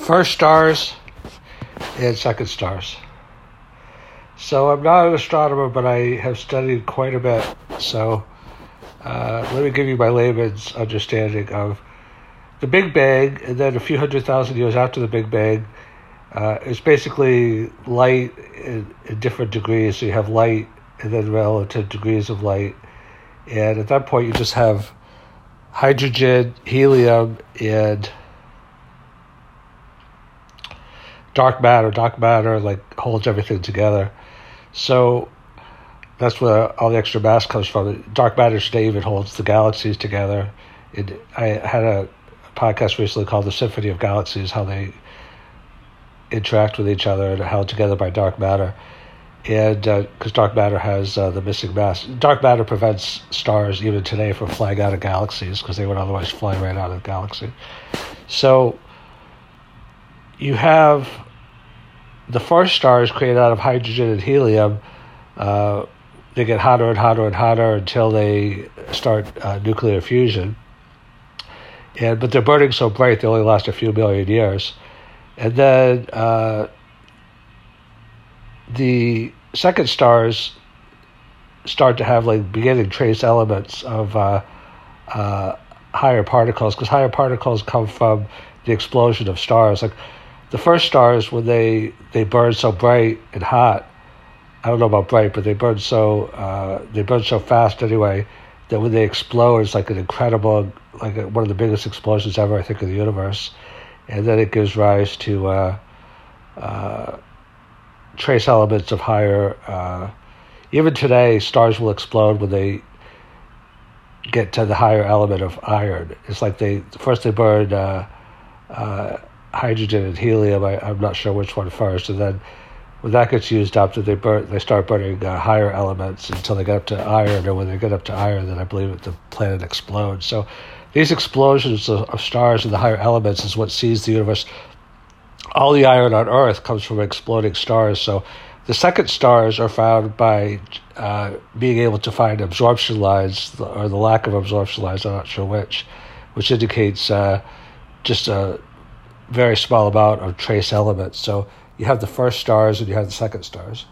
first stars and second stars. So I'm not an astronomer, but I have studied quite a bit. So uh, let me give you my layman's understanding of the Big Bang, and then a few hundred thousand years after the Big Bang. Uh, it's basically light in, in different degrees. So you have light and then relative degrees of light. And at that point, you just have hydrogen, helium, and dark matter. Dark matter like holds everything together. So that's where all the extra mass comes from. Dark matter today even holds the galaxies together. It, I had a podcast recently called "The Symphony of Galaxies," how they interact with each other and held together by dark matter. And because uh, dark matter has uh, the missing mass, dark matter prevents stars even today from flying out of galaxies because they would otherwise fly right out of the galaxy. So you have the first stars created out of hydrogen and helium. Uh, they get hotter and hotter and hotter until they start uh, nuclear fusion. And but they're burning so bright they only last a few million years, and then uh, the second stars start to have like beginning trace elements of uh, uh, higher particles because higher particles come from the explosion of stars. Like the first stars when they they burn so bright and hot. I don't know about bright, but they burn so uh, they burn so fast anyway that when they explode, it's like an incredible, like a, one of the biggest explosions ever, I think, in the universe. And then it gives rise to uh, uh, trace elements of higher. Uh, even today, stars will explode when they get to the higher element of iron. It's like they first they burn uh, uh, hydrogen and helium. I, I'm not sure which one first, and then when that gets used up, they burn, they start burning uh, higher elements until they get up to iron, and when they get up to iron, then I believe the planet explodes. So these explosions of, of stars and the higher elements is what sees the universe. All the iron on Earth comes from exploding stars. So the second stars are found by uh, being able to find absorption lines or the lack of absorption lines. I'm not sure which, which indicates uh, just a very small amount of trace elements. So you have the first stars and you have the second stars.